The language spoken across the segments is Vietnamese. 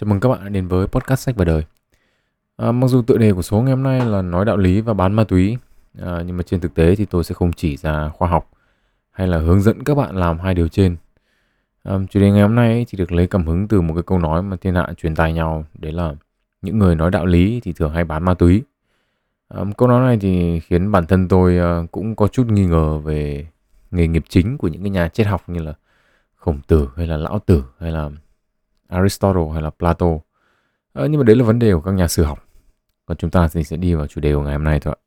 Chào mừng các bạn đã đến với podcast sách và đời. À, mặc dù tựa đề của số ngày hôm nay là nói đạo lý và bán ma túy, à, nhưng mà trên thực tế thì tôi sẽ không chỉ ra khoa học hay là hướng dẫn các bạn làm hai điều trên. À, chủ đề ngày hôm nay thì được lấy cảm hứng từ một cái câu nói mà thiên hạ truyền tai nhau, đấy là những người nói đạo lý thì thường hay bán ma túy. À, câu nói này thì khiến bản thân tôi à, cũng có chút nghi ngờ về nghề nghiệp chính của những cái nhà triết học như là khổng tử hay là lão tử hay là Aristotle hay là Plato. À, nhưng mà đấy là vấn đề của các nhà sử học. Còn chúng ta thì sẽ đi vào chủ đề của ngày hôm nay thôi ạ.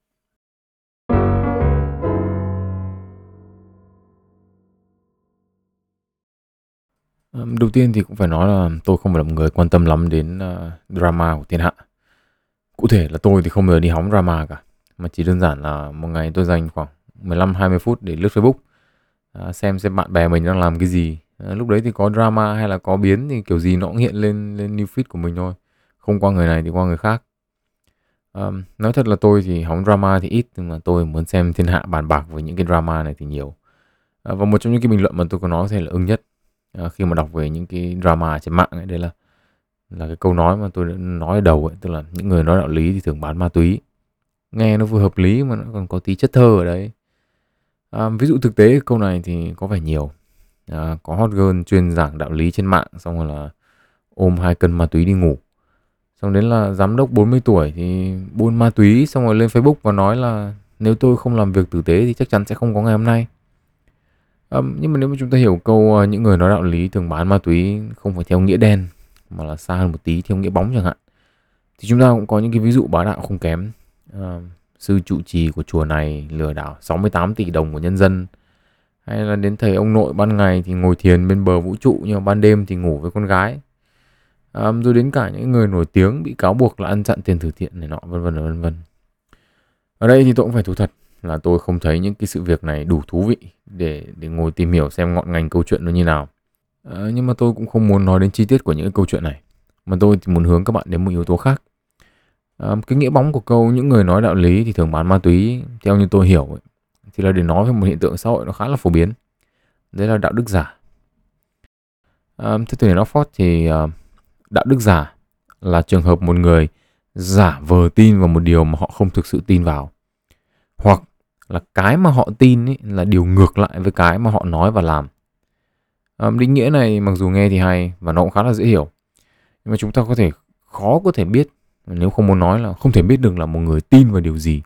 Ờ, đầu tiên thì cũng phải nói là tôi không phải là một người quan tâm lắm đến uh, drama của thiên hạ. Cụ thể là tôi thì không bao giờ đi hóng drama cả. Mà chỉ đơn giản là một ngày tôi dành khoảng 15-20 phút để lướt Facebook. Uh, xem xem bạn bè mình đang làm cái gì à, lúc đấy thì có drama hay là có biến thì kiểu gì nó cũng hiện lên lên new feed của mình thôi không qua người này thì qua người khác. Um, nói thật là tôi thì hóng drama thì ít nhưng mà tôi muốn xem thiên hạ bàn bạc với những cái drama này thì nhiều. À, và một trong những cái bình luận mà tôi có nói thể là ưng nhất à, khi mà đọc về những cái drama trên mạng ấy đấy là là cái câu nói mà tôi đã nói ở đầu ấy tức là những người nói đạo lý thì thường bán ma túy. Nghe nó vừa hợp lý mà nó còn có tí chất thơ ở đấy. À, ví dụ thực tế câu này thì có vẻ nhiều à, có hot girl chuyên giảng đạo lý trên mạng xong rồi là ôm hai cân ma túy đi ngủ. Xong đến là giám đốc 40 tuổi thì buôn ma túy xong rồi lên Facebook và nói là nếu tôi không làm việc tử tế thì chắc chắn sẽ không có ngày hôm nay. À, nhưng mà nếu mà chúng ta hiểu câu ờ, những người nói đạo lý thường bán ma túy không phải theo nghĩa đen mà là xa hơn một tí theo nghĩa bóng chẳng hạn thì chúng ta cũng có những cái ví dụ bá đạo không kém. À, sư trụ trì của chùa này lừa đảo 68 tỷ đồng của nhân dân hay là đến thầy ông nội ban ngày thì ngồi thiền bên bờ vũ trụ nhưng mà ban đêm thì ngủ với con gái. À, rồi đến cả những người nổi tiếng bị cáo buộc là ăn chặn tiền từ thiện này nọ vân vân vân vân. Ở đây thì tôi cũng phải thú thật là tôi không thấy những cái sự việc này đủ thú vị để để ngồi tìm hiểu xem ngọn ngành câu chuyện nó như nào. À, nhưng mà tôi cũng không muốn nói đến chi tiết của những cái câu chuyện này mà tôi thì muốn hướng các bạn đến một yếu tố khác. À, cái nghĩa bóng của câu những người nói đạo lý thì thường bán ma túy theo như tôi hiểu ấy, thì là để nói về một hiện tượng xã hội nó khá là phổ biến. Đấy là đạo đức giả. À, theo từ Oxford thì à, đạo đức giả là trường hợp một người giả vờ tin vào một điều mà họ không thực sự tin vào. Hoặc là cái mà họ tin ấy là điều ngược lại với cái mà họ nói và làm. À, định nghĩa này mặc dù nghe thì hay và nó cũng khá là dễ hiểu. Nhưng mà chúng ta có thể khó có thể biết nếu không muốn nói là không thể biết được là một người tin vào điều gì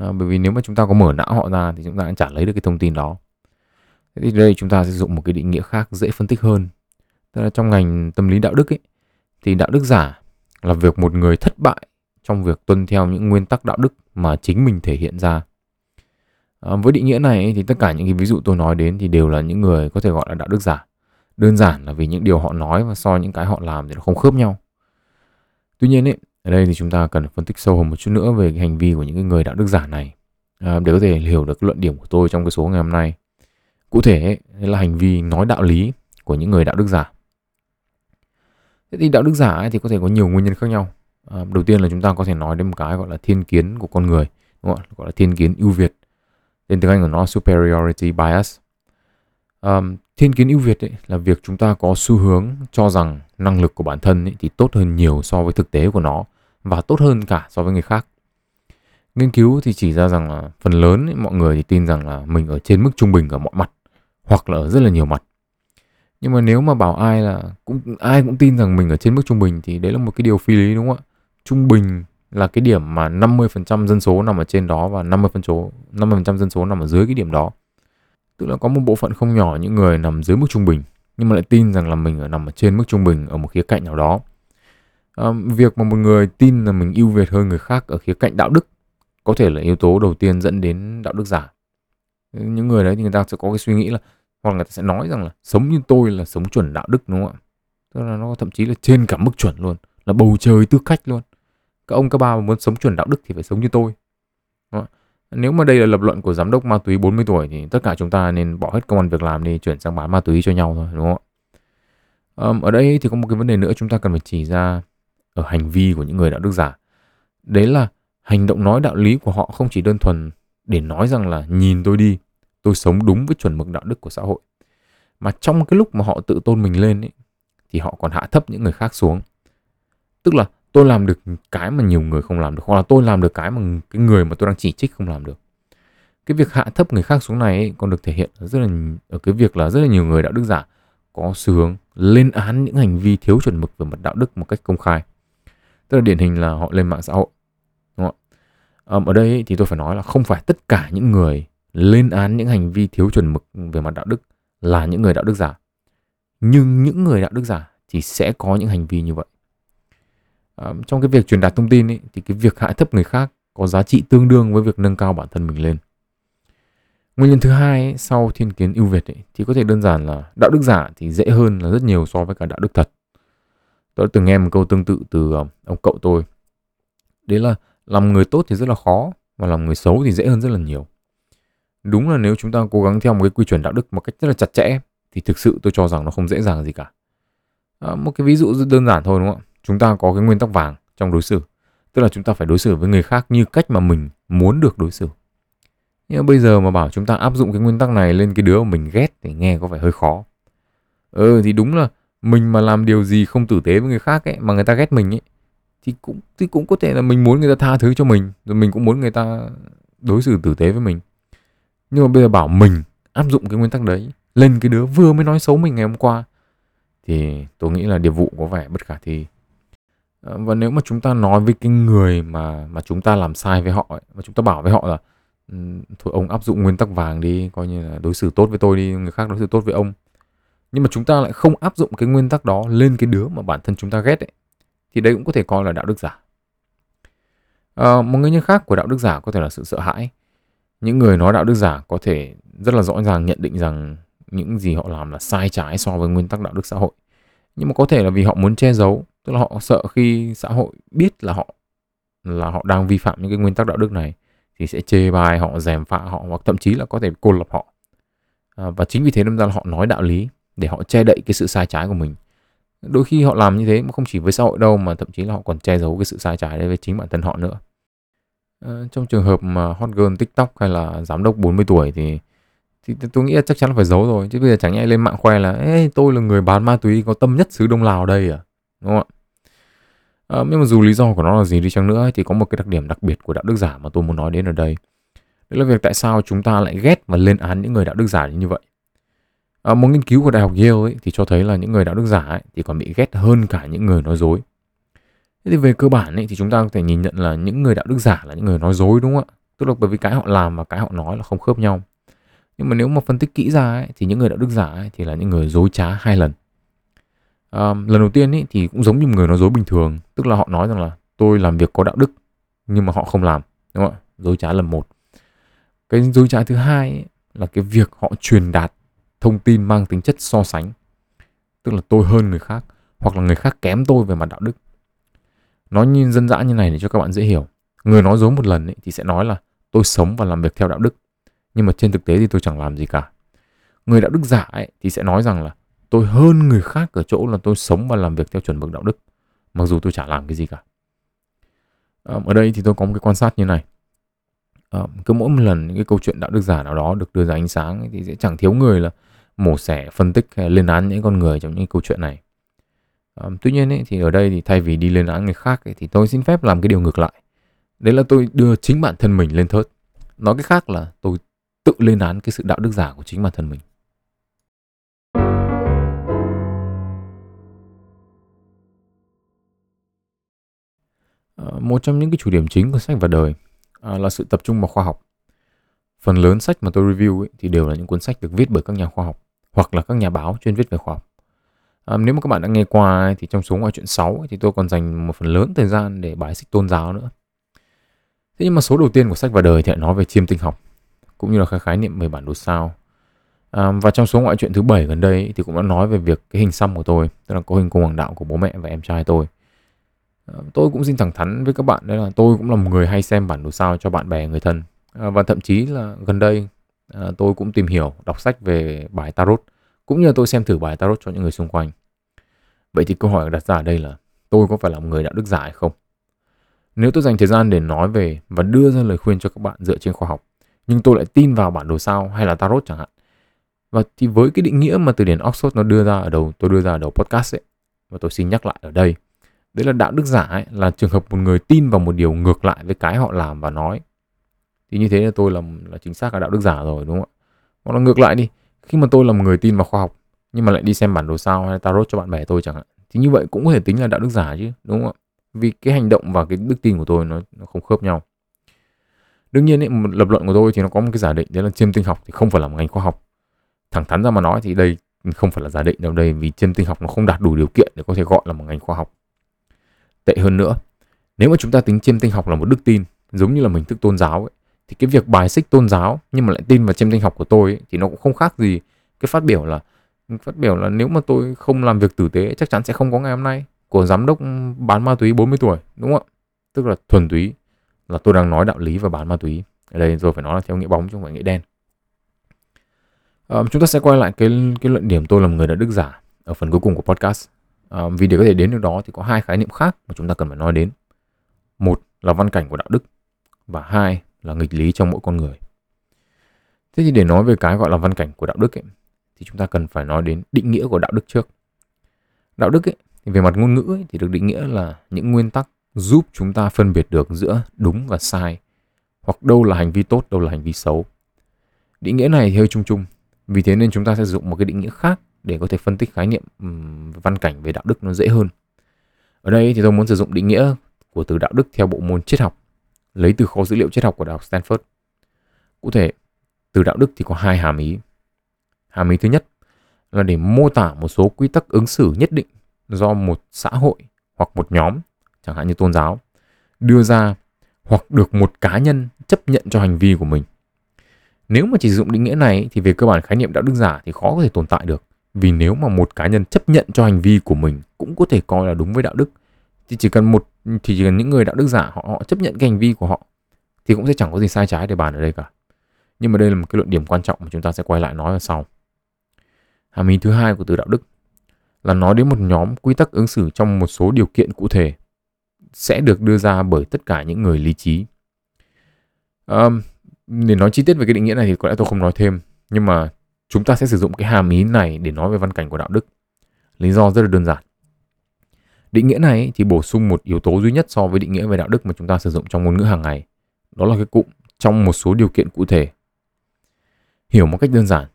à, bởi vì nếu mà chúng ta có mở não họ ra thì chúng ta cũng chả lấy được cái thông tin đó. Thế thì đây chúng ta sẽ dùng một cái định nghĩa khác dễ phân tích hơn. Tức là trong ngành tâm lý đạo đức ấy thì đạo đức giả là việc một người thất bại trong việc tuân theo những nguyên tắc đạo đức mà chính mình thể hiện ra. À, với định nghĩa này ấy, thì tất cả những cái ví dụ tôi nói đến thì đều là những người có thể gọi là đạo đức giả. Đơn giản là vì những điều họ nói và so những cái họ làm thì nó không khớp nhau. Tuy nhiên ấy ở đây thì chúng ta cần phân tích sâu hơn một chút nữa về cái hành vi của những người đạo đức giả này à, để có thể hiểu được luận điểm của tôi trong cái số ngày hôm nay. Cụ thể ấy, là hành vi nói đạo lý của những người đạo đức giả. Thế thì đạo đức giả ấy thì có thể có nhiều nguyên nhân khác nhau. À, đầu tiên là chúng ta có thể nói đến một cái gọi là thiên kiến của con người, đúng không? gọi là thiên kiến ưu việt. Tên tiếng Anh của nó superiority bias. à, thiên kiến ưu việt ấy, là việc chúng ta có xu hướng cho rằng năng lực của bản thân ấy, thì tốt hơn nhiều so với thực tế của nó và tốt hơn cả so với người khác. Nghiên cứu thì chỉ ra rằng là phần lớn mọi người thì tin rằng là mình ở trên mức trung bình ở mọi mặt, hoặc là ở rất là nhiều mặt. Nhưng mà nếu mà bảo ai là cũng, ai cũng tin rằng mình ở trên mức trung bình thì đấy là một cái điều phi lý, đúng không ạ? Trung bình là cái điểm mà 50% dân số nằm ở trên đó và 50% số 50% dân số nằm ở dưới cái điểm đó. Tức là có một bộ phận không nhỏ những người nằm dưới mức trung bình, nhưng mà lại tin rằng là mình ở nằm ở trên mức trung bình ở một khía cạnh nào đó um, việc mà một người tin là mình ưu việt hơn người khác ở khía cạnh đạo đức có thể là yếu tố đầu tiên dẫn đến đạo đức giả. Những người đấy thì người ta sẽ có cái suy nghĩ là hoặc là người ta sẽ nói rằng là sống như tôi là sống chuẩn đạo đức đúng không ạ? Tức là nó thậm chí là trên cả mức chuẩn luôn là bầu trời tư cách luôn. Các ông các bà mà muốn sống chuẩn đạo đức thì phải sống như tôi. Nếu mà đây là lập luận của giám đốc ma túy 40 tuổi thì tất cả chúng ta nên bỏ hết công an việc làm đi chuyển sang bán ma túy cho nhau thôi đúng không ạ? Ở đây thì có một cái vấn đề nữa chúng ta cần phải chỉ ra ở hành vi của những người đạo đức giả. Đấy là hành động nói đạo lý của họ không chỉ đơn thuần để nói rằng là nhìn tôi đi tôi sống đúng với chuẩn mực đạo đức của xã hội. Mà trong cái lúc mà họ tự tôn mình lên ấy, thì họ còn hạ thấp những người khác xuống. Tức là tôi làm được cái mà nhiều người không làm được hoặc là tôi làm được cái mà cái người mà tôi đang chỉ trích không làm được. Cái việc hạ thấp người khác xuống này ấy, còn được thể hiện rất là ở cái việc là rất là nhiều người đạo đức giả có xu hướng lên án những hành vi thiếu chuẩn mực về mặt đạo đức một cách công khai tức là điển hình là họ lên mạng xã hội đúng không ạ? Ở đây thì tôi phải nói là không phải tất cả những người lên án những hành vi thiếu chuẩn mực về mặt đạo đức là những người đạo đức giả. Nhưng những người đạo đức giả thì sẽ có những hành vi như vậy. À, trong cái việc truyền đạt thông tin ấy, thì cái việc hạ thấp người khác có giá trị tương đương với việc nâng cao bản thân mình lên. Nguyên nhân thứ hai ấy, sau thiên kiến ưu việt ấy, thì có thể đơn giản là đạo đức giả thì dễ hơn là rất nhiều so với cả đạo đức thật tôi đã từng nghe một câu tương tự từ ờ, ông cậu tôi. Đấy là làm người tốt thì rất là khó và làm người xấu thì dễ hơn rất là nhiều. Đúng là nếu chúng ta cố gắng theo một cái quy chuẩn đạo đức một cách rất là chặt chẽ thì thực sự tôi cho rằng nó không dễ dàng gì cả. À, một cái ví dụ rất đơn giản thôi đúng không ạ? Chúng ta có cái nguyên tắc vàng trong đối xử tức là chúng ta phải đối xử với người khác như cách mà mình muốn được đối xử. Nhưng bây giờ mà bảo chúng ta áp dụng cái nguyên tắc này lên cái đứa mà mình ghét thì nghe có vẻ hơi khó. Ừ thì đúng là mình mà làm điều gì không tử tế với người khác ấy mà người ta ghét mình ấy thì cũng thì cũng có thể là mình muốn người ta tha thứ cho mình rồi mình cũng muốn người ta đối xử tử tế với mình. Nhưng mà bây giờ bảo mình áp dụng cái nguyên tắc đấy lên cái đứa vừa mới nói xấu mình ngày hôm qua thì tôi nghĩ là điều vụ có vẻ bất khả thi. Ờ, và nếu mà chúng ta nói với cái người mà mà chúng ta làm sai với họ ấy, và chúng ta bảo với họ là ừ, thôi ông áp dụng nguyên tắc vàng đi coi như là đối xử tốt với tôi đi người khác đối xử tốt với ông nhưng mà chúng ta lại không áp dụng cái nguyên tắc đó lên cái đứa mà bản thân chúng ta ghét ấy thì đây cũng có thể coi là đạo đức giả. À, một nguyên nhân khác của đạo đức giả có thể là sự sợ hãi. Những người nói đạo đức giả có thể rất là rõ ràng nhận định rằng những gì họ làm là sai trái so với nguyên tắc đạo đức xã hội. Nhưng mà có thể là vì họ muốn che giấu tức là họ sợ khi xã hội biết là họ là họ đang vi phạm những cái nguyên tắc đạo đức này thì sẽ chê bai họ dèm phạ họ hoặc thậm chí là có thể cô lập họ. À, và chính vì thế nên ra là họ nói đạo lý để họ che đậy cái sự sai trái của mình. Đôi khi họ làm như thế mà không chỉ với xã hội đâu mà thậm chí là họ còn che giấu cái sự sai trái đấy với chính bản thân họ nữa. À, trong trường hợp mà hot girl tiktok hay là giám đốc 40 tuổi thì thì tôi nghĩ là chắc chắn là phải giấu rồi chứ bây giờ chẳng nhẽ lên mạng khoe là Ê, tôi là người bán ma túy có tâm nhất xứ đông lào đây à? Đúng không ạ? À, nhưng mà dù lý do của nó là gì đi chăng nữa thì có một cái đặc điểm đặc biệt của đạo đức giả mà tôi muốn nói đến ở đây. Đó là việc tại sao chúng ta lại ghét và lên án những người đạo đức giả như vậy à, một nghiên cứu của đại học Yale ấy, thì cho thấy là những người đạo đức giả ấy, thì còn bị ghét hơn cả những người nói dối. Thế thì về cơ bản ấy, thì chúng ta có thể nhìn nhận là những người đạo đức giả là những người nói dối đúng không ạ? Tức là bởi vì cái họ làm và cái họ nói là không khớp nhau. Nhưng mà nếu mà phân tích kỹ ra ấy, thì những người đạo đức giả ấy, thì là những người dối trá hai lần. À, lần đầu tiên ấy, thì cũng giống như một người nói dối bình thường tức là họ nói rằng là tôi làm việc có đạo đức nhưng mà họ không làm đúng không ạ? Dối trá lần một. Cái dối trá thứ hai ấy, là cái việc họ truyền đạt thông tin mang tính chất so sánh tức là tôi hơn người khác hoặc là người khác kém tôi về mặt đạo đức. Nói như dân dã như này để cho các bạn dễ hiểu. Người nói dối một lần ấy, thì sẽ nói là tôi sống và làm việc theo đạo đức. Nhưng mà trên thực tế thì tôi chẳng làm gì cả. Người đạo đức giả ấy, thì sẽ nói rằng là tôi hơn người khác ở chỗ là tôi sống và làm việc theo chuẩn mực đạo đức mặc dù tôi chả làm cái gì cả. Ở đây thì tôi có một cái quan sát như này. Cứ mỗi một lần những cái câu chuyện đạo đức giả nào đó được đưa ra ánh sáng ấy, thì sẽ chẳng thiếu người là mổ xẻ phân tích hay lên án những con người trong những câu chuyện này. À, tuy nhiên ấy, thì ở đây thì thay vì đi lên án người khác ấy, thì tôi xin phép làm cái điều ngược lại. Đấy là tôi đưa chính bản thân mình lên thớt. Nói cái khác là tôi tự lên án cái sự đạo đức giả của chính bản thân mình. Ờ, một trong những cái chủ điểm chính của sách và đời à, là sự tập trung vào khoa học. Phần lớn sách mà tôi review ấy, thì đều là những cuốn sách được viết bởi các nhà khoa học hoặc là các nhà báo chuyên viết về khoa học. À, nếu mà các bạn đã nghe qua thì trong số ngoại truyện 6 thì tôi còn dành một phần lớn thời gian để bài xích tôn giáo nữa. Thế nhưng mà số đầu tiên của sách và đời thì lại nói về chiêm tinh học cũng như là khái khái niệm về bản đồ sao. À, và trong số ngoại truyện thứ bảy gần đây thì cũng đã nói về việc cái hình xăm của tôi tức là có hình cung hoàng đạo của bố mẹ và em trai tôi. À, tôi cũng xin thẳng thắn với các bạn đấy là tôi cũng là một người hay xem bản đồ sao cho bạn bè người thân. À, và thậm chí là gần đây à, tôi cũng tìm hiểu đọc sách về bài tarot cũng như là tôi xem thử bài tarot cho những người xung quanh. Vậy thì câu hỏi đặt ra ở đây là tôi có phải là một người đạo đức giả hay không? Nếu tôi dành thời gian để nói về và đưa ra lời khuyên cho các bạn dựa trên khoa học nhưng tôi lại tin vào bản đồ sao hay là tarot chẳng hạn và thì với cái định nghĩa mà từ điển Oxford nó đưa ra ở đầu tôi đưa ra ở đầu podcast ấy và tôi xin nhắc lại ở đây đấy là đạo đức giả ấy, là trường hợp một người tin vào một điều ngược lại với cái họ làm và nói thì như thế là tôi là là chính xác là đạo đức giả rồi đúng không ạ? Hoặc là ngược lại đi khi mà tôi là một người tin vào khoa học nhưng mà lại đi xem bản đồ sao hay tarot cho bạn bè tôi chẳng hạn thì như vậy cũng có thể tính là đạo đức giả chứ đúng không ạ? Vì cái hành động và cái đức tin của tôi nó, nó không khớp nhau. Đương nhiên ấy, một lập luận của tôi thì nó có một cái giả định đấy là chiêm tinh học thì không phải là một ngành khoa học. Thẳng thắn ra mà nói thì đây không phải là giả định đâu đây vì chiêm tinh học nó không đạt đủ điều kiện để có thể gọi là một ngành khoa học. Tệ hơn nữa nếu mà chúng ta tính chiêm tinh học là một đức tin giống như là mình thức tôn giáo ấy, thì cái việc bài xích tôn giáo nhưng mà lại tin vào chiêm tinh học của tôi ấy, thì nó cũng không khác gì cái phát biểu là phát biểu là nếu mà tôi không làm việc tử tế chắc chắn sẽ không có ngày hôm nay của giám đốc bán ma túy 40 tuổi đúng không ạ? Tức là thuần túy là tôi đang nói đạo lý và bán ma túy. Ở đây rồi phải nói là theo nghĩa bóng chứ không phải nghĩa đen. À, chúng ta sẽ quay lại cái cái luận điểm tôi là người đạo đức giả ở phần cuối cùng của podcast. À, vì để có thể đến được đó thì có hai khái niệm khác mà chúng ta cần phải nói đến. Một là văn cảnh của đạo đức và hai là nghịch lý trong mỗi con người. Thế thì để nói về cái gọi là văn cảnh của đạo đức ấy, thì chúng ta cần phải nói đến định nghĩa của đạo đức trước. Đạo đức ấy, thì về mặt ngôn ngữ ấy, thì được định nghĩa là những nguyên tắc giúp chúng ta phân biệt được giữa đúng và sai hoặc đâu là hành vi tốt đâu là hành vi xấu. Định nghĩa này thì hơi chung chung vì thế nên chúng ta sẽ dùng một cái định nghĩa khác để có thể phân tích khái niệm văn cảnh về đạo đức nó dễ hơn. Ở đây thì tôi muốn sử dụng định nghĩa của từ đạo đức theo bộ môn triết học lấy từ kho dữ liệu triết học của đại học Stanford. Cụ thể, từ đạo đức thì có hai hàm ý. Hàm ý thứ nhất là để mô tả một số quy tắc ứng xử nhất định do một xã hội hoặc một nhóm, chẳng hạn như tôn giáo, đưa ra hoặc được một cá nhân chấp nhận cho hành vi của mình. Nếu mà chỉ dụng định nghĩa này thì về cơ bản khái niệm đạo đức giả thì khó có thể tồn tại được, vì nếu mà một cá nhân chấp nhận cho hành vi của mình cũng có thể coi là đúng với đạo đức thì chỉ cần một thì chỉ cần những người đạo đức giả họ, họ chấp nhận cái hành vi của họ thì cũng sẽ chẳng có gì sai trái để bàn ở đây cả nhưng mà đây là một cái luận điểm quan trọng mà chúng ta sẽ quay lại nói ở sau hàm ý thứ hai của từ đạo đức là nói đến một nhóm quy tắc ứng xử trong một số điều kiện cụ thể sẽ được đưa ra bởi tất cả những người lý trí. Um, để nói chi tiết về cái định nghĩa này thì có lẽ tôi không nói thêm, nhưng mà chúng ta sẽ sử dụng cái hàm ý này để nói về văn cảnh của đạo đức. Lý do rất là đơn giản. Định nghĩa này thì bổ sung một yếu tố duy nhất so với định nghĩa về đạo đức mà chúng ta sử dụng trong ngôn ngữ hàng ngày. Đó là cái cụm trong một số điều kiện cụ thể. Hiểu một cách đơn giản,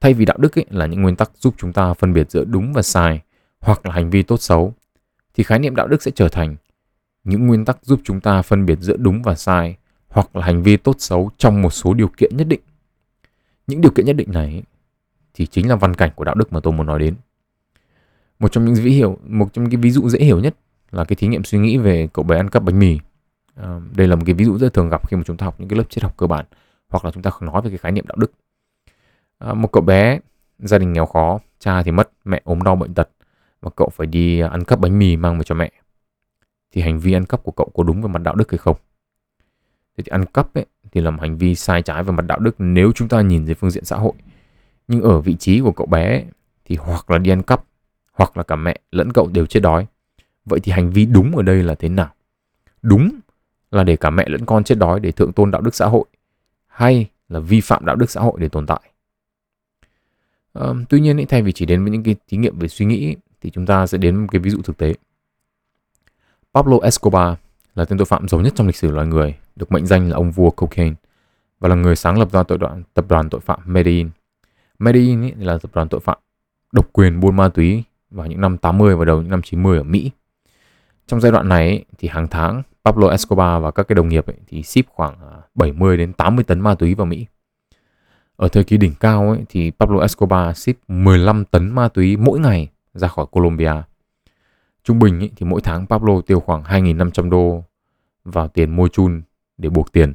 thay vì đạo đức ấy là những nguyên tắc giúp chúng ta phân biệt giữa đúng và sai hoặc là hành vi tốt xấu, thì khái niệm đạo đức sẽ trở thành những nguyên tắc giúp chúng ta phân biệt giữa đúng và sai hoặc là hành vi tốt xấu trong một số điều kiện nhất định. Những điều kiện nhất định này thì chính là văn cảnh của đạo đức mà tôi muốn nói đến. Một trong những ví hiểu, một trong những cái ví dụ dễ hiểu nhất là cái thí nghiệm suy nghĩ về cậu bé ăn cắp bánh mì. À, đây là một cái ví dụ rất thường gặp khi mà chúng ta học những cái lớp triết học cơ bản hoặc là chúng ta nói về cái khái niệm đạo đức. À, một cậu bé gia đình nghèo khó, cha thì mất, mẹ ốm đau bệnh tật và cậu phải đi à, ăn cắp bánh mì mang về cho mẹ thì hành vi ăn cắp của cậu có đúng về mặt đạo đức hay không thế thì ăn cắp ấy, thì là một hành vi sai trái về mặt đạo đức nếu chúng ta nhìn dưới phương diện xã hội nhưng ở vị trí của cậu bé ấy, thì hoặc là đi ăn cắp hoặc là cả mẹ lẫn cậu đều chết đói. Vậy thì hành vi đúng ở đây là thế nào? Đúng là để cả mẹ lẫn con chết đói để thượng tôn đạo đức xã hội hay là vi phạm đạo đức xã hội để tồn tại? À, tuy nhiên ý, thay vì chỉ đến với những cái thí nghiệm về suy nghĩ thì chúng ta sẽ đến một cái ví dụ thực tế. Pablo Escobar là tên tội phạm giàu nhất trong lịch sử loài người, được mệnh danh là ông vua cocaine và là người sáng lập ra tội đoàn tập đoàn tội phạm Medellin. Medellin là tập đoàn tội phạm độc quyền buôn ma túy vào những năm 80 và đầu những năm 90 ở Mỹ. Trong giai đoạn này thì hàng tháng Pablo Escobar và các cái đồng nghiệp ấy, thì ship khoảng à, 70 đến 80 tấn ma túy vào Mỹ. Ở thời kỳ đỉnh cao ấy, thì Pablo Escobar ship 15 tấn ma túy mỗi ngày ra khỏi Colombia. Trung bình ấy, thì mỗi tháng Pablo tiêu khoảng 2.500 đô vào tiền môi chun để buộc tiền.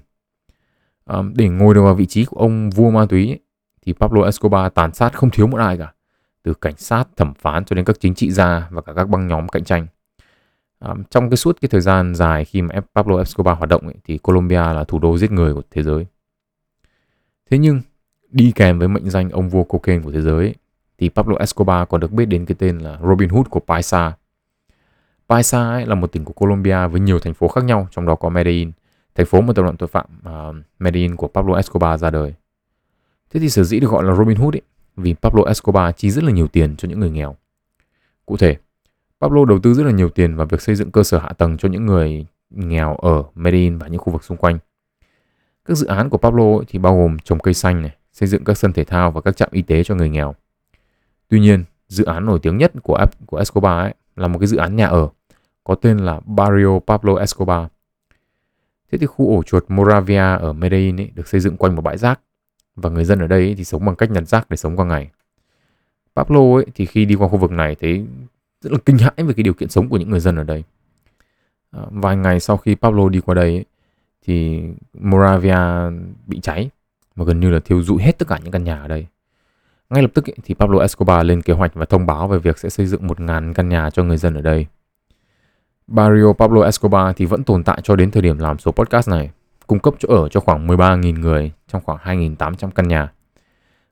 À, để ngồi được vào vị trí của ông vua ma túy ấy, thì Pablo Escobar tàn sát không thiếu một ai cả. Từ cảnh sát, thẩm phán cho đến các chính trị gia và cả các băng nhóm cạnh tranh. À, trong cái suốt cái thời gian dài khi mà Pablo Escobar hoạt động ấy, thì Colombia là thủ đô giết người của thế giới. Thế nhưng đi kèm với mệnh danh ông vua cocaine của thế giới ấy, thì Pablo Escobar còn được biết đến cái tên là Robin Hood của Paisa Paisa ấy là một tỉnh của Colombia với nhiều thành phố khác nhau, trong đó có Medellin, thành phố mà tập đoàn tội phạm à, uh, Medellin của Pablo Escobar ra đời. Thế thì sở dĩ được gọi là Robin Hood ấy, vì Pablo Escobar chi rất là nhiều tiền cho những người nghèo. Cụ thể, Pablo đầu tư rất là nhiều tiền vào việc xây dựng cơ sở hạ tầng cho những người nghèo ở Medellin và những khu vực xung quanh. Các dự án của Pablo thì bao gồm trồng cây xanh này, xây dựng các sân thể thao và các trạm y tế cho người nghèo. Tuy nhiên, dự án nổi tiếng nhất của của Escobar ấy là một cái dự án nhà ở có tên là Barrio Pablo Escobar. Thế thì khu ổ chuột Moravia ở Medellin ấy được xây dựng quanh một bãi rác và người dân ở đây thì sống bằng cách nhặt rác để sống qua ngày. Pablo ấy thì khi đi qua khu vực này thấy rất là kinh hãi về cái điều kiện sống của những người dân ở đây. À, vài ngày sau khi Pablo đi qua đây ấy, thì Moravia bị cháy và gần như là thiêu rụi hết tất cả những căn nhà ở đây. Ngay lập tức ấy, thì Pablo Escobar lên kế hoạch và thông báo về việc sẽ xây dựng 1.000 căn nhà cho người dân ở đây. Barrio Pablo Escobar thì vẫn tồn tại cho đến thời điểm làm số podcast này, cung cấp chỗ ở cho khoảng 13.000 người trong khoảng 2.800 căn nhà.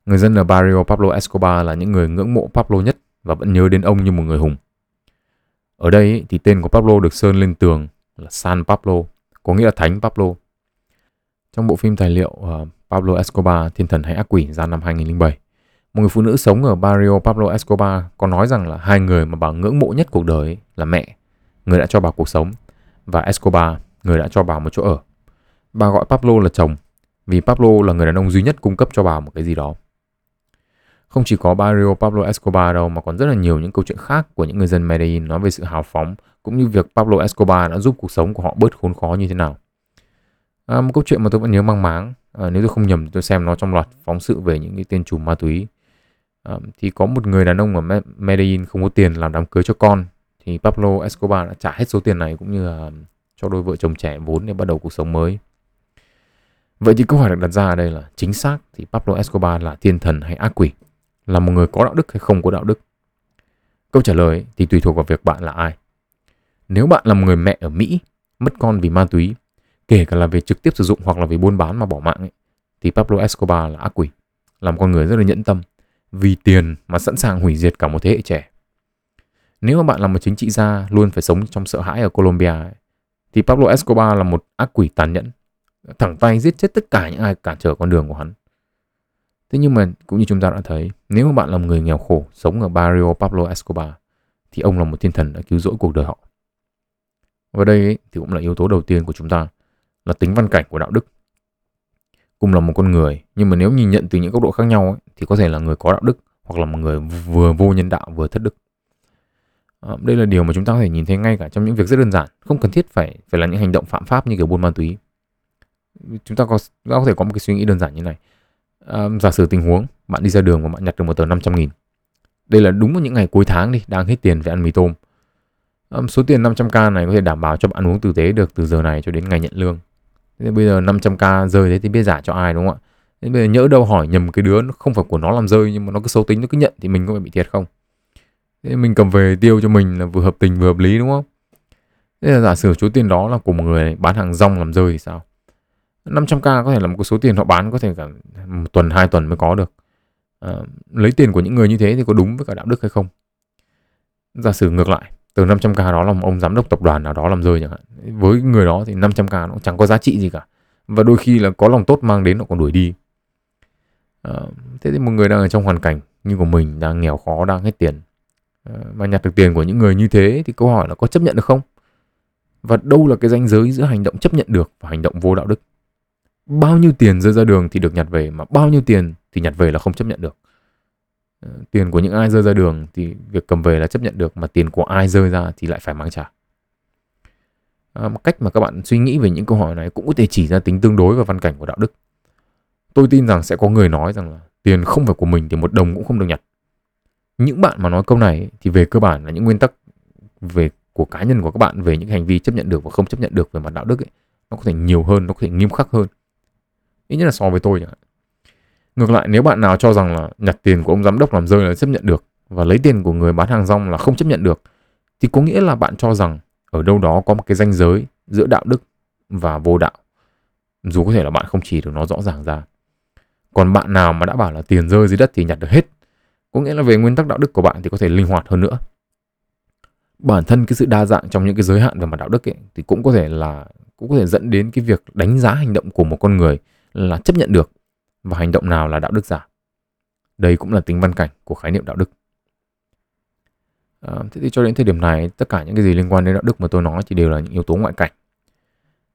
Người dân ở Barrio Pablo Escobar là những người ngưỡng mộ Pablo nhất và vẫn nhớ đến ông như một người hùng. Ở đây thì tên của Pablo được sơn lên tường là San Pablo, có nghĩa là Thánh Pablo. Trong bộ phim tài liệu uh, Pablo Escobar, Thiên thần hay ác quỷ ra năm 2007, một người phụ nữ sống ở Barrio Pablo Escobar có nói rằng là hai người mà bà ngưỡng mộ nhất cuộc đời là mẹ, người đã cho bà cuộc sống, và Escobar, người đã cho bà một chỗ ở. Bà gọi Pablo là chồng, vì Pablo là người đàn ông duy nhất cung cấp cho bà một cái gì đó. Không chỉ có Barrio Pablo Escobar đâu mà còn rất là nhiều những câu chuyện khác của những người dân Medellin nói về sự hào phóng cũng như việc Pablo Escobar đã giúp cuộc sống của họ bớt khốn khó như thế nào. À, một câu chuyện mà tôi vẫn nhớ mang máng, à, nếu tôi không nhầm tôi xem nó trong loạt phóng sự về những cái tên trùm ma túy. À, thì có một người đàn ông ở Medellin không có tiền làm đám cưới cho con thì Pablo Escobar đã trả hết số tiền này cũng như là cho đôi vợ chồng trẻ vốn để bắt đầu cuộc sống mới. Vậy thì câu hỏi được đặt ra ở đây là chính xác thì Pablo Escobar là thiên thần hay ác quỷ? là một người có đạo đức hay không có đạo đức? Câu trả lời thì tùy thuộc vào việc bạn là ai. Nếu bạn là một người mẹ ở Mỹ, mất con vì ma túy, kể cả là về trực tiếp sử dụng hoặc là vì buôn bán mà bỏ mạng ấy, thì Pablo Escobar là ác quỷ, là một con người rất là nhẫn tâm, vì tiền mà sẵn sàng hủy diệt cả một thế hệ trẻ. Nếu mà bạn là một chính trị gia luôn phải sống trong sợ hãi ở Colombia ấy, thì Pablo Escobar là một ác quỷ tàn nhẫn, thẳng tay giết chết tất cả những ai cản trở con đường của hắn. Thế nhưng mà cũng như chúng ta đã thấy, nếu mà bạn là một người nghèo khổ sống ở Barrio Pablo Escobar thì ông là một thiên thần đã cứu rỗi cuộc đời họ. Và đây ấy, thì cũng là yếu tố đầu tiên của chúng ta là tính văn cảnh của đạo đức. Cùng là một con người, nhưng mà nếu nhìn nhận từ những góc độ khác nhau ấy, thì có thể là người có đạo đức hoặc là một người vừa vô nhân đạo vừa thất đức. À, đây là điều mà chúng ta có thể nhìn thấy ngay cả trong những việc rất đơn giản, không cần thiết phải phải là những hành động phạm pháp như kiểu buôn ma túy. Chúng ta có, có thể có một cái suy nghĩ đơn giản như này. À, giả sử tình huống bạn đi ra đường và bạn nhặt được một tờ 500 nghìn. Đây là đúng vào những ngày cuối tháng đi đang hết tiền phải ăn mì tôm. À, số tiền 500k này có thể đảm bảo cho bạn ăn uống tử tế được từ giờ này cho đến ngày nhận lương. Thế bây giờ 500k rơi thế thì biết giả cho ai đúng không ạ? Thế bây giờ nhỡ đâu hỏi nhầm cái đứa nó không phải của nó làm rơi nhưng mà nó cứ xấu tính nó cứ nhận thì mình có phải bị thiệt không? Thế mình cầm về tiêu cho mình là vừa hợp tình vừa hợp lý đúng không? Thế là giả sử số tiền đó là của một người bán hàng rong làm rơi thì sao? 500k có thể là một cái số tiền họ bán có thể cả một tuần hai tuần mới có được. À, lấy tiền của những người như thế thì có đúng với cả đạo đức hay không? Giả sử ngược lại từ 500k đó là một ông giám đốc tập đoàn nào đó làm rơi chẳng hạn với người đó thì 500k nó chẳng có giá trị gì cả. Và đôi khi là có lòng tốt mang đến nó còn đuổi đi. À, thế thì một người đang ở trong hoàn cảnh như của mình đang nghèo khó đang hết tiền à, mà nhặt được tiền của những người như thế thì câu hỏi là có chấp nhận được không? Và đâu là cái ranh giới giữa hành động chấp nhận được và hành động vô đạo đức? Bao nhiêu tiền rơi ra đường thì được nhặt về mà bao nhiêu tiền thì nhặt về là không chấp nhận được. Ờ, tiền của những ai rơi ra đường thì việc cầm về là chấp nhận được mà tiền của ai rơi ra thì lại phải mang trả. À, một cách mà các bạn suy nghĩ về những câu hỏi này cũng có thể chỉ ra tính tương đối và văn cảnh của đạo đức. Tôi tin rằng sẽ có người nói rằng là tiền không phải của mình thì một đồng cũng không được nhặt. Những bạn mà nói câu này thì về cơ bản là những nguyên tắc về của cá nhân của các bạn về những hành vi chấp nhận được và không chấp nhận được về mặt đạo đức ấy nó có thể nhiều hơn nó có thể nghiêm khắc hơn ít nhất là so với tôi chẳng hạn. Ngược lại nếu bạn nào cho rằng là nhặt tiền của ông giám đốc làm rơi là chấp nhận được và lấy tiền của người bán hàng rong là không chấp nhận được thì có nghĩa là bạn cho rằng ở đâu đó có một cái ranh giới giữa đạo đức và vô đạo. Dù có thể là bạn không chỉ được nó rõ ràng ra. Còn bạn nào mà đã bảo là tiền rơi dưới đất thì nhặt được hết có nghĩa là về nguyên tắc đạo đức của bạn thì có thể linh hoạt hơn nữa. Bản thân cái sự đa dạng trong những cái giới hạn về mặt đạo đức ấy, thì cũng có thể là cũng có thể dẫn đến cái việc đánh giá hành động của một con người là chấp nhận được và hành động nào là đạo đức giả. Đây cũng là tính văn cảnh của khái niệm đạo đức. À, thế thì cho đến thời điểm này, tất cả những cái gì liên quan đến đạo đức mà tôi nói chỉ đều là những yếu tố ngoại cảnh.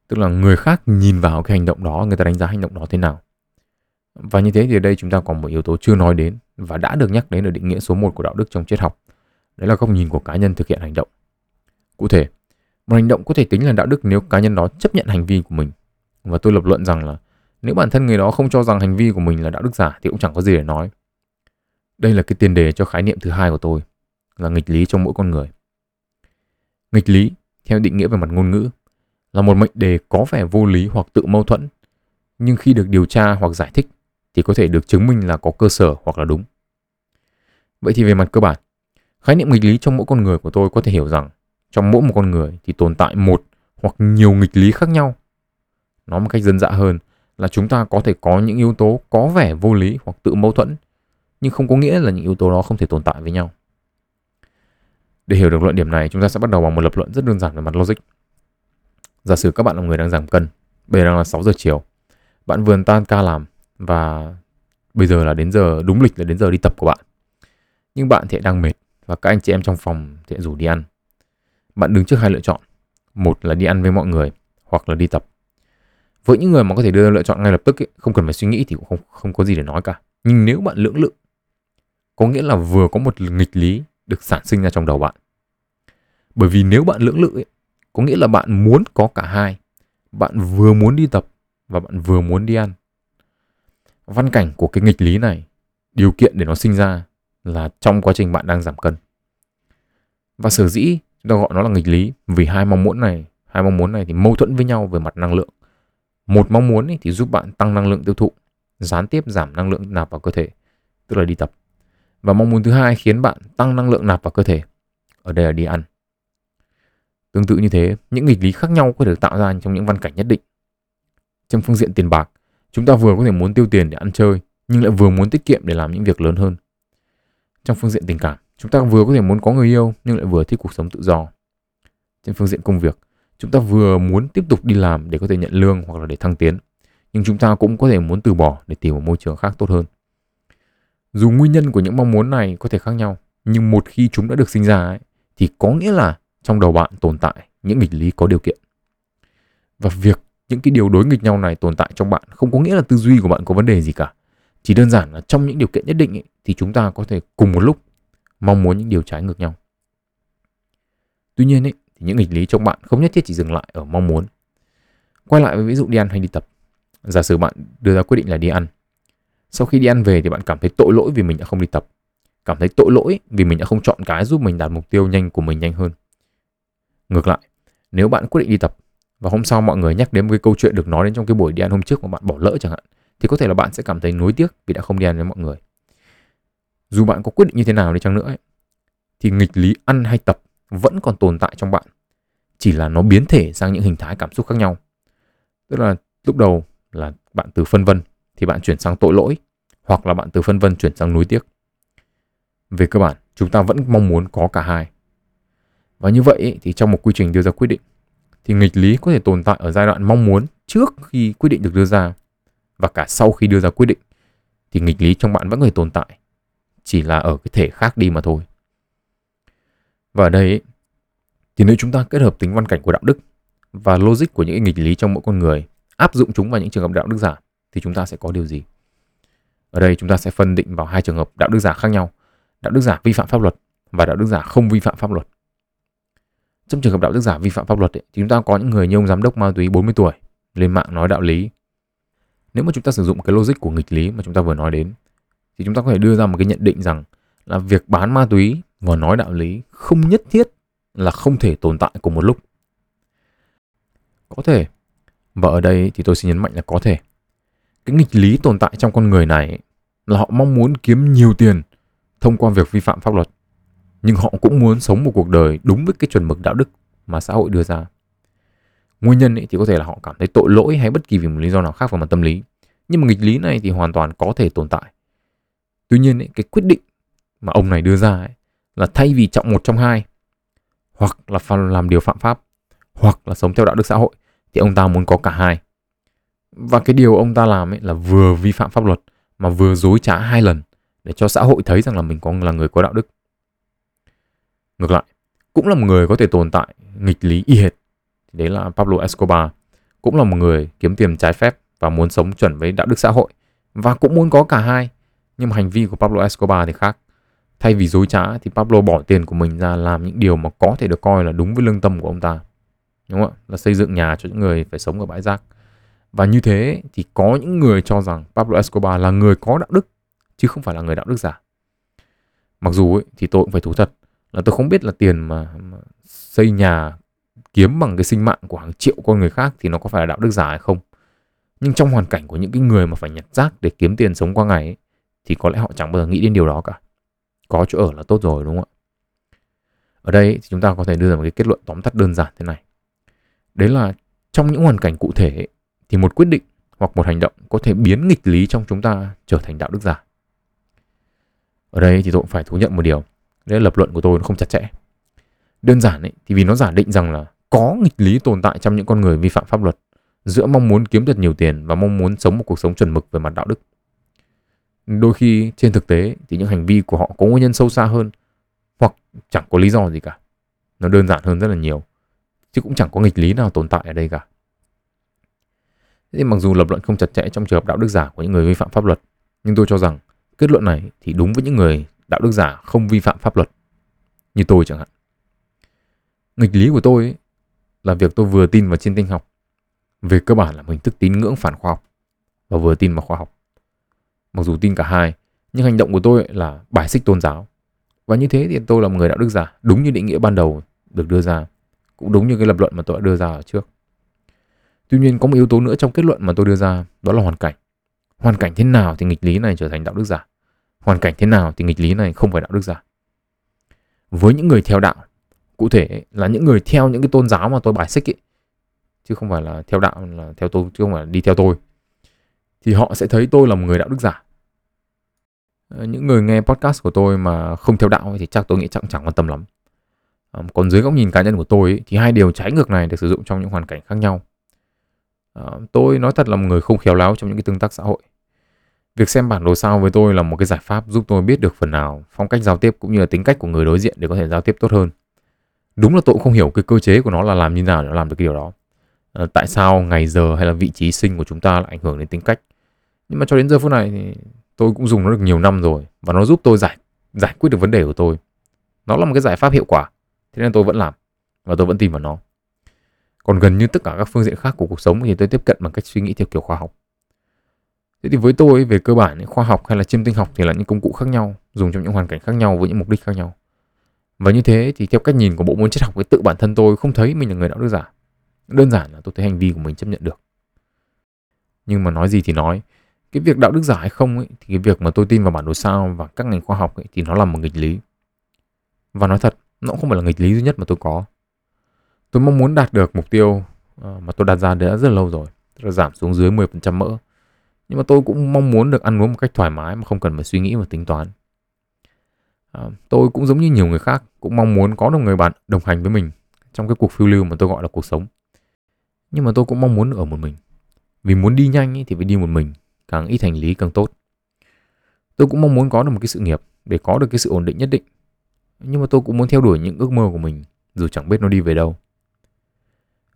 Tức là người khác nhìn vào cái hành động đó, người ta đánh giá hành động đó thế nào. Và như thế thì ở đây chúng ta còn một yếu tố chưa nói đến và đã được nhắc đến ở định nghĩa số 1 của đạo đức trong triết học. Đấy là góc nhìn của cá nhân thực hiện hành động. Cụ thể, một hành động có thể tính là đạo đức nếu cá nhân đó chấp nhận hành vi của mình. Và tôi lập luận rằng là nếu bản thân người đó không cho rằng hành vi của mình là đạo đức giả thì cũng chẳng có gì để nói. Đây là cái tiền đề cho khái niệm thứ hai của tôi, là nghịch lý trong mỗi con người. Nghịch lý, theo định nghĩa về mặt ngôn ngữ, là một mệnh đề có vẻ vô lý hoặc tự mâu thuẫn, nhưng khi được điều tra hoặc giải thích thì có thể được chứng minh là có cơ sở hoặc là đúng. Vậy thì về mặt cơ bản, khái niệm nghịch lý trong mỗi con người của tôi có thể hiểu rằng trong mỗi một con người thì tồn tại một hoặc nhiều nghịch lý khác nhau. Nói một cách dân dã hơn là chúng ta có thể có những yếu tố có vẻ vô lý hoặc tự mâu thuẫn, nhưng không có nghĩa là những yếu tố đó không thể tồn tại với nhau. Để hiểu được luận điểm này, chúng ta sẽ bắt đầu bằng một lập luận rất đơn giản về mặt logic. Giả sử các bạn là người đang giảm cân, bây giờ đang là 6 giờ chiều. Bạn vừa tan ca làm và bây giờ là đến giờ đúng lịch là đến giờ đi tập của bạn. Nhưng bạn thì đang mệt và các anh chị em trong phòng thì rủ đi ăn. Bạn đứng trước hai lựa chọn. Một là đi ăn với mọi người hoặc là đi tập. Với những người mà có thể đưa ra lựa chọn ngay lập tức ấy, không cần phải suy nghĩ thì cũng không không có gì để nói cả. Nhưng nếu bạn lưỡng lự có nghĩa là vừa có một nghịch lý được sản sinh ra trong đầu bạn. Bởi vì nếu bạn lưỡng lự ấy, có nghĩa là bạn muốn có cả hai. Bạn vừa muốn đi tập và bạn vừa muốn đi ăn. Văn cảnh của cái nghịch lý này, điều kiện để nó sinh ra là trong quá trình bạn đang giảm cân. Và sở dĩ chúng ta gọi nó là nghịch lý vì hai mong muốn này, hai mong muốn này thì mâu thuẫn với nhau về mặt năng lượng. Một mong muốn thì giúp bạn tăng năng lượng tiêu thụ, gián tiếp giảm năng lượng nạp vào cơ thể, tức là đi tập. Và mong muốn thứ hai khiến bạn tăng năng lượng nạp vào cơ thể, ở đây là đi ăn. Tương tự như thế, những nghịch lý khác nhau có thể tạo ra trong những văn cảnh nhất định. Trong phương diện tiền bạc, chúng ta vừa có thể muốn tiêu tiền để ăn chơi, nhưng lại vừa muốn tiết kiệm để làm những việc lớn hơn. Trong phương diện tình cảm, chúng ta vừa có thể muốn có người yêu nhưng lại vừa thích cuộc sống tự do. Trên phương diện công việc, chúng ta vừa muốn tiếp tục đi làm để có thể nhận lương hoặc là để thăng tiến, nhưng chúng ta cũng có thể muốn từ bỏ để tìm một môi trường khác tốt hơn. Dù nguyên nhân của những mong muốn này có thể khác nhau, nhưng một khi chúng đã được sinh ra ấy, thì có nghĩa là trong đầu bạn tồn tại những nghịch lý có điều kiện. Và việc những cái điều đối nghịch nhau này tồn tại trong bạn không có nghĩa là tư duy của bạn có vấn đề gì cả. Chỉ đơn giản là trong những điều kiện nhất định ấy, thì chúng ta có thể cùng một lúc mong muốn những điều trái ngược nhau. Tuy nhiên ấy, những nghịch lý trong bạn không nhất thiết chỉ dừng lại ở mong muốn. Quay lại với ví dụ đi ăn hay đi tập. Giả sử bạn đưa ra quyết định là đi ăn. Sau khi đi ăn về thì bạn cảm thấy tội lỗi vì mình đã không đi tập. Cảm thấy tội lỗi vì mình đã không chọn cái giúp mình đạt mục tiêu nhanh của mình nhanh hơn. Ngược lại, nếu bạn quyết định đi tập và hôm sau mọi người nhắc đến một cái câu chuyện được nói đến trong cái buổi đi ăn hôm trước mà bạn bỏ lỡ chẳng hạn thì có thể là bạn sẽ cảm thấy nuối tiếc vì đã không đi ăn với mọi người. Dù bạn có quyết định như thế nào đi chăng nữa ấy, thì nghịch lý ăn hay tập vẫn còn tồn tại trong bạn. Chỉ là nó biến thể sang những hình thái cảm xúc khác nhau. Tức là lúc đầu là bạn từ phân vân thì bạn chuyển sang tội lỗi hoặc là bạn từ phân vân chuyển sang nuối tiếc. Về cơ bản, chúng ta vẫn mong muốn có cả hai. Và như vậy thì trong một quy trình đưa ra quyết định thì nghịch lý có thể tồn tại ở giai đoạn mong muốn trước khi quyết định được đưa ra và cả sau khi đưa ra quyết định thì nghịch lý trong bạn vẫn có thể tồn tại chỉ là ở cái thể khác đi mà thôi và ở đây thì nếu chúng ta kết hợp tính văn cảnh của đạo đức và logic của những nghịch lý trong mỗi con người áp dụng chúng vào những trường hợp đạo đức giả thì chúng ta sẽ có điều gì ở đây chúng ta sẽ phân định vào hai trường hợp đạo đức giả khác nhau đạo đức giả vi phạm pháp luật và đạo đức giả không vi phạm pháp luật trong trường hợp đạo đức giả vi phạm pháp luật ấy, thì chúng ta có những người như ông giám đốc ma túy 40 tuổi lên mạng nói đạo lý. Nếu mà chúng ta sử dụng cái logic của nghịch lý mà chúng ta vừa nói đến thì chúng ta có thể đưa ra một cái nhận định rằng là việc bán ma túy và nói đạo lý không nhất thiết là không thể tồn tại cùng một lúc. Có thể. Và ở đây thì tôi xin nhấn mạnh là có thể. Cái nghịch lý tồn tại trong con người này là họ mong muốn kiếm nhiều tiền thông qua việc vi phạm pháp luật nhưng họ cũng muốn sống một cuộc đời đúng với cái chuẩn mực đạo đức mà xã hội đưa ra. Nguyên nhân ấy thì có thể là họ cảm thấy tội lỗi hay bất kỳ vì một lý do nào khác về mặt tâm lý. Nhưng mà nghịch lý này thì hoàn toàn có thể tồn tại. Tuy nhiên ấy, cái quyết định mà ông này đưa ra ấy, là thay vì chọn một trong hai hoặc là làm điều phạm pháp, hoặc là sống theo đạo đức xã hội, thì ông ta muốn có cả hai. Và cái điều ông ta làm ấy là vừa vi phạm pháp luật, mà vừa dối trá hai lần để cho xã hội thấy rằng là mình có là người có đạo đức. Ngược lại, cũng là một người có thể tồn tại nghịch lý y hệt. Đấy là Pablo Escobar, cũng là một người kiếm tiền trái phép và muốn sống chuẩn với đạo đức xã hội, và cũng muốn có cả hai. Nhưng mà hành vi của Pablo Escobar thì khác thay vì dối trá thì Pablo bỏ tiền của mình ra làm những điều mà có thể được coi là đúng với lương tâm của ông ta. Đúng không ạ? Là xây dựng nhà cho những người phải sống ở bãi rác. Và như thế thì có những người cho rằng Pablo Escobar là người có đạo đức chứ không phải là người đạo đức giả. Mặc dù ấy, thì tôi cũng phải thú thật là tôi không biết là tiền mà, mà xây nhà kiếm bằng cái sinh mạng của hàng triệu con người khác thì nó có phải là đạo đức giả hay không. Nhưng trong hoàn cảnh của những cái người mà phải nhặt rác để kiếm tiền sống qua ngày ấy, thì có lẽ họ chẳng bao giờ nghĩ đến điều đó cả có chỗ ở là tốt rồi đúng không ạ? Ở đây thì chúng ta có thể đưa ra một cái kết luận tóm tắt đơn giản thế này. Đấy là trong những hoàn cảnh cụ thể thì một quyết định hoặc một hành động có thể biến nghịch lý trong chúng ta trở thành đạo đức giả. Ở đây thì tôi cũng phải thú nhận một điều đấy là lập luận của tôi nó không chặt chẽ. Đơn giản ấy, thì vì nó giả định rằng là có nghịch lý tồn tại trong những con người vi phạm pháp luật giữa mong muốn kiếm thật nhiều tiền và mong muốn sống một cuộc sống chuẩn mực về mặt đạo đức đôi khi trên thực tế thì những hành vi của họ có nguyên nhân sâu xa hơn hoặc chẳng có lý do gì cả. Nó đơn giản hơn rất là nhiều chứ cũng chẳng có nghịch lý nào tồn tại ở đây cả. Thế thì mặc dù lập luận không chặt chẽ trong trường hợp đạo đức giả của những người vi phạm pháp luật nhưng tôi cho rằng kết luận này thì đúng với những người đạo đức giả không vi phạm pháp luật như tôi chẳng hạn. Nghịch lý của tôi ấy, là việc tôi vừa tin vào chiên tinh học về cơ bản là một hình thức tín ngưỡng phản khoa học và vừa tin vào khoa học mặc dù tin cả hai, nhưng hành động của tôi là bài xích tôn giáo. Và như thế thì tôi là một người đạo đức giả, đúng như định nghĩa ban đầu được đưa ra, cũng đúng như cái lập luận mà tôi đã đưa ra ở trước. Tuy nhiên có một yếu tố nữa trong kết luận mà tôi đưa ra, đó là hoàn cảnh. Hoàn cảnh thế nào thì nghịch lý này trở thành đạo đức giả? Hoàn cảnh thế nào thì nghịch lý này không phải đạo đức giả? Với những người theo đạo, cụ thể là những người theo những cái tôn giáo mà tôi bài xích ấy, chứ không phải là theo đạo là theo tôi, chứ không phải là đi theo tôi, thì họ sẽ thấy tôi là một người đạo đức giả. Ờ, những người nghe podcast của tôi mà không theo đạo thì chắc tôi nghĩ chắc chẳng quan tâm lắm. Ờ, còn dưới góc nhìn cá nhân của tôi ấy, thì hai điều trái ngược này được sử dụng trong những hoàn cảnh khác nhau. Ờ, tôi nói thật là một người không khéo léo trong những cái tương tác xã hội. Việc xem bản đồ sao với tôi là một cái giải pháp giúp tôi biết được phần nào phong cách giao tiếp cũng như là tính cách của người đối diện để có thể giao tiếp tốt hơn. Đúng là tôi cũng không hiểu cái cơ chế của nó là làm như nào để làm được cái điều đó. À, tại sao ngày giờ hay là vị trí sinh của chúng ta lại ảnh hưởng đến tính cách. Nhưng mà cho đến giờ phút này thì tôi cũng dùng nó được nhiều năm rồi và nó giúp tôi giải giải quyết được vấn đề của tôi. Nó là một cái giải pháp hiệu quả, thế nên tôi vẫn làm và tôi vẫn tin vào nó. Còn gần như tất cả các phương diện khác của cuộc sống thì tôi tiếp cận bằng cách suy nghĩ theo kiểu khoa học. Thế thì với tôi, về cơ bản khoa học hay là chiêm tinh học thì là những công cụ khác nhau, dùng trong những hoàn cảnh khác nhau với những mục đích khác nhau. Và như thế thì theo cách nhìn của bộ môn triết học với tự bản thân tôi không thấy mình là người đạo đức giả. Đơn giản là tôi thấy hành vi của mình chấp nhận được. Nhưng mà nói gì thì nói cái việc đạo đức giả hay không ấy, thì cái việc mà tôi tin vào bản đồ sao và các ngành khoa học ấy, thì nó là một nghịch lý. Và nói thật nó cũng không phải là nghịch lý duy nhất mà tôi có. Tôi mong muốn đạt được mục tiêu ờ, mà tôi đặt ra đã rất là lâu rồi tức là giảm xuống dưới 10% mỡ. Nhưng mà tôi cũng mong muốn được ăn uống một cách thoải mái mà không cần phải suy nghĩ và tính toán. À, tôi cũng giống như nhiều người khác cũng mong muốn có được người bạn đồng hành với mình trong cái cuộc phiêu lưu mà tôi gọi là cuộc sống. Nhưng mà tôi cũng mong muốn ở một mình. Vì muốn đi nhanh ý, thì phải đi một mình càng ít hành lý càng tốt. Tôi cũng mong muốn có được một cái sự nghiệp để có được cái sự ổn định nhất định. Nhưng mà tôi cũng muốn theo đuổi những ước mơ của mình dù chẳng biết nó đi về đâu.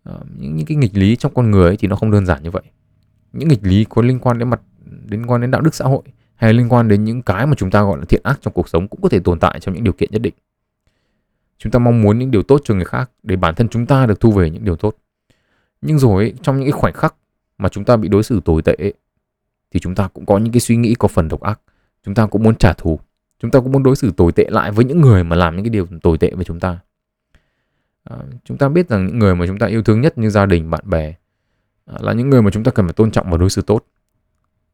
À, những, những cái nghịch lý trong con người ấy thì nó không đơn giản như vậy. Những nghịch lý có liên quan đến mặt liên quan đến đạo đức xã hội hay liên quan đến những cái mà chúng ta gọi là thiện ác trong cuộc sống cũng có thể tồn tại trong những điều kiện nhất định. Chúng ta mong muốn những điều tốt cho người khác để bản thân chúng ta được thu về những điều tốt. Nhưng rồi ấy, trong những cái khoảnh khắc mà chúng ta bị đối xử tồi tệ ấy, thì chúng ta cũng có những cái suy nghĩ có phần độc ác. Chúng ta cũng muốn trả thù. Chúng ta cũng muốn đối xử tồi tệ lại với những người mà làm những cái điều tồi tệ với chúng ta. À, chúng ta biết rằng những người mà chúng ta yêu thương nhất như gia đình bạn bè à, là những người mà chúng ta cần phải tôn trọng và đối xử tốt.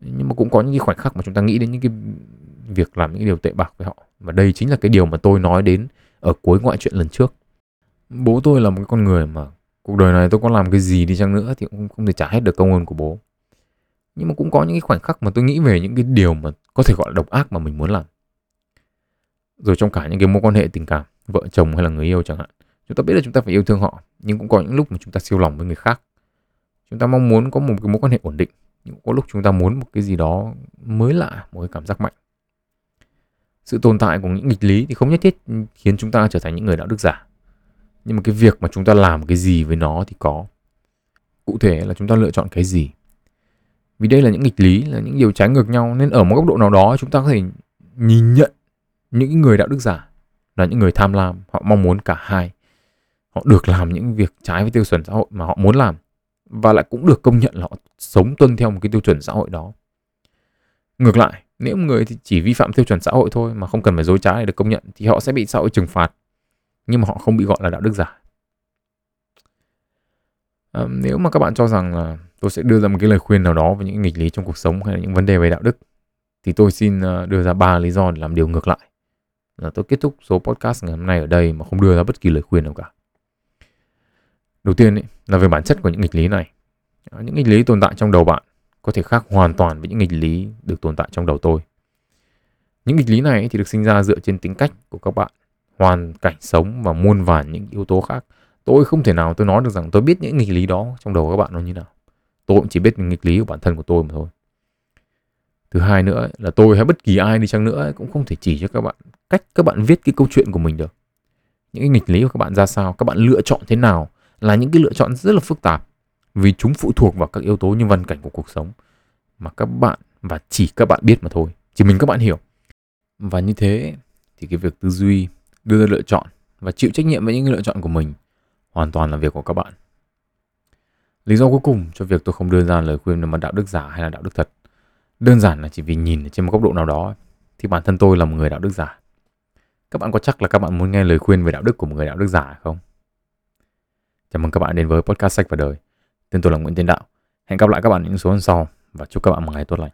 Nhưng mà cũng có những cái khoảnh khắc mà chúng ta nghĩ đến những cái việc làm những cái điều tệ bạc với họ. Và đây chính là cái điều mà tôi nói đến ở cuối ngoại truyện lần trước. Bố tôi là một cái con người mà cuộc đời này tôi có làm cái gì đi chăng nữa thì cũng không thể trả hết được công ơn của bố nhưng mà cũng có những cái khoảnh khắc mà tôi nghĩ về những cái điều mà có thể gọi là độc ác mà mình muốn làm. Rồi trong cả những cái mối quan hệ tình cảm, vợ chồng hay là người yêu chẳng hạn, chúng ta biết là chúng ta phải yêu thương họ, nhưng cũng có những lúc mà chúng ta siêu lòng với người khác. Chúng ta mong muốn có một cái mối quan hệ ổn định, nhưng có lúc chúng ta muốn một cái gì đó mới lạ, một cái cảm giác mạnh. Sự tồn tại của những nghịch lý thì không nhất thiết khiến chúng ta trở thành những người đạo đức giả. Nhưng mà cái việc mà chúng ta làm cái gì với nó thì có. Cụ thể là chúng ta lựa chọn cái gì? Vì đây là những nghịch lý, là những điều trái ngược nhau, nên ở một góc độ nào đó chúng ta có thể nhìn nhận những người đạo đức giả là những người tham lam, họ mong muốn cả hai. Họ được làm những việc trái với tiêu chuẩn xã hội mà họ muốn làm, và lại cũng được công nhận là họ sống tuân theo một cái tiêu chuẩn xã hội đó. Ngược lại, nếu một người thì chỉ vi phạm tiêu chuẩn xã hội thôi mà không cần phải dối trá để được công nhận, thì họ sẽ bị xã hội trừng phạt, nhưng mà họ không bị gọi là đạo đức giả à, nếu mà các bạn cho rằng là tôi sẽ đưa ra một cái lời khuyên nào đó về những nghịch lý trong cuộc sống hay là những vấn đề về đạo đức thì tôi xin ờ, đưa ra ba lý do để làm điều ngược lại. Là tôi kết thúc số podcast ngày hôm nay ở đây mà không đưa ra bất kỳ lời khuyên nào cả. Đầu tiên ấy, là về bản chất của những nghịch lý này. À, những nghịch lý tồn tại trong đầu bạn có thể khác hoàn toàn với những nghịch lý được tồn tại trong đầu tôi. Những nghịch lý này thì được sinh ra dựa trên tính cách của các bạn hoàn cảnh sống và muôn vàn những yếu tố khác tôi không thể nào tôi nói được rằng tôi biết những nghịch lý đó trong đầu các bạn nó như nào. Tôi cũng chỉ biết nghịch lý của bản thân của tôi mà thôi. Thứ hai nữa là tôi hay bất kỳ ai đi chăng nữa cũng không thể chỉ cho các bạn cách các bạn viết cái câu chuyện của mình được. Những cái nghịch lý của các bạn ra sao, các bạn lựa chọn thế nào là những cái lựa chọn rất là phức tạp. Vì chúng phụ thuộc vào các yếu tố như văn cảnh của cuộc sống mà các bạn và chỉ các bạn biết mà thôi, chỉ mình các bạn hiểu. Và như thế thì cái việc tư duy, đưa ra lựa chọn và chịu trách nhiệm với những lựa chọn của mình hoàn toàn là việc của các bạn. Lý do cuối cùng cho việc tôi không đưa ra lời khuyên về mặt đạo đức giả hay là đạo đức thật, đơn giản là chỉ vì nhìn trên một góc độ nào đó thì bản thân tôi là một người đạo đức giả. Các bạn có chắc là các bạn muốn nghe lời khuyên về đạo đức của một người đạo đức giả hay không? Chào mừng các bạn đến với podcast sách và đời. Tên tôi là nguyễn tiến đạo. Hẹn gặp lại các bạn những số lần sau và chúc các bạn một ngày tốt lành.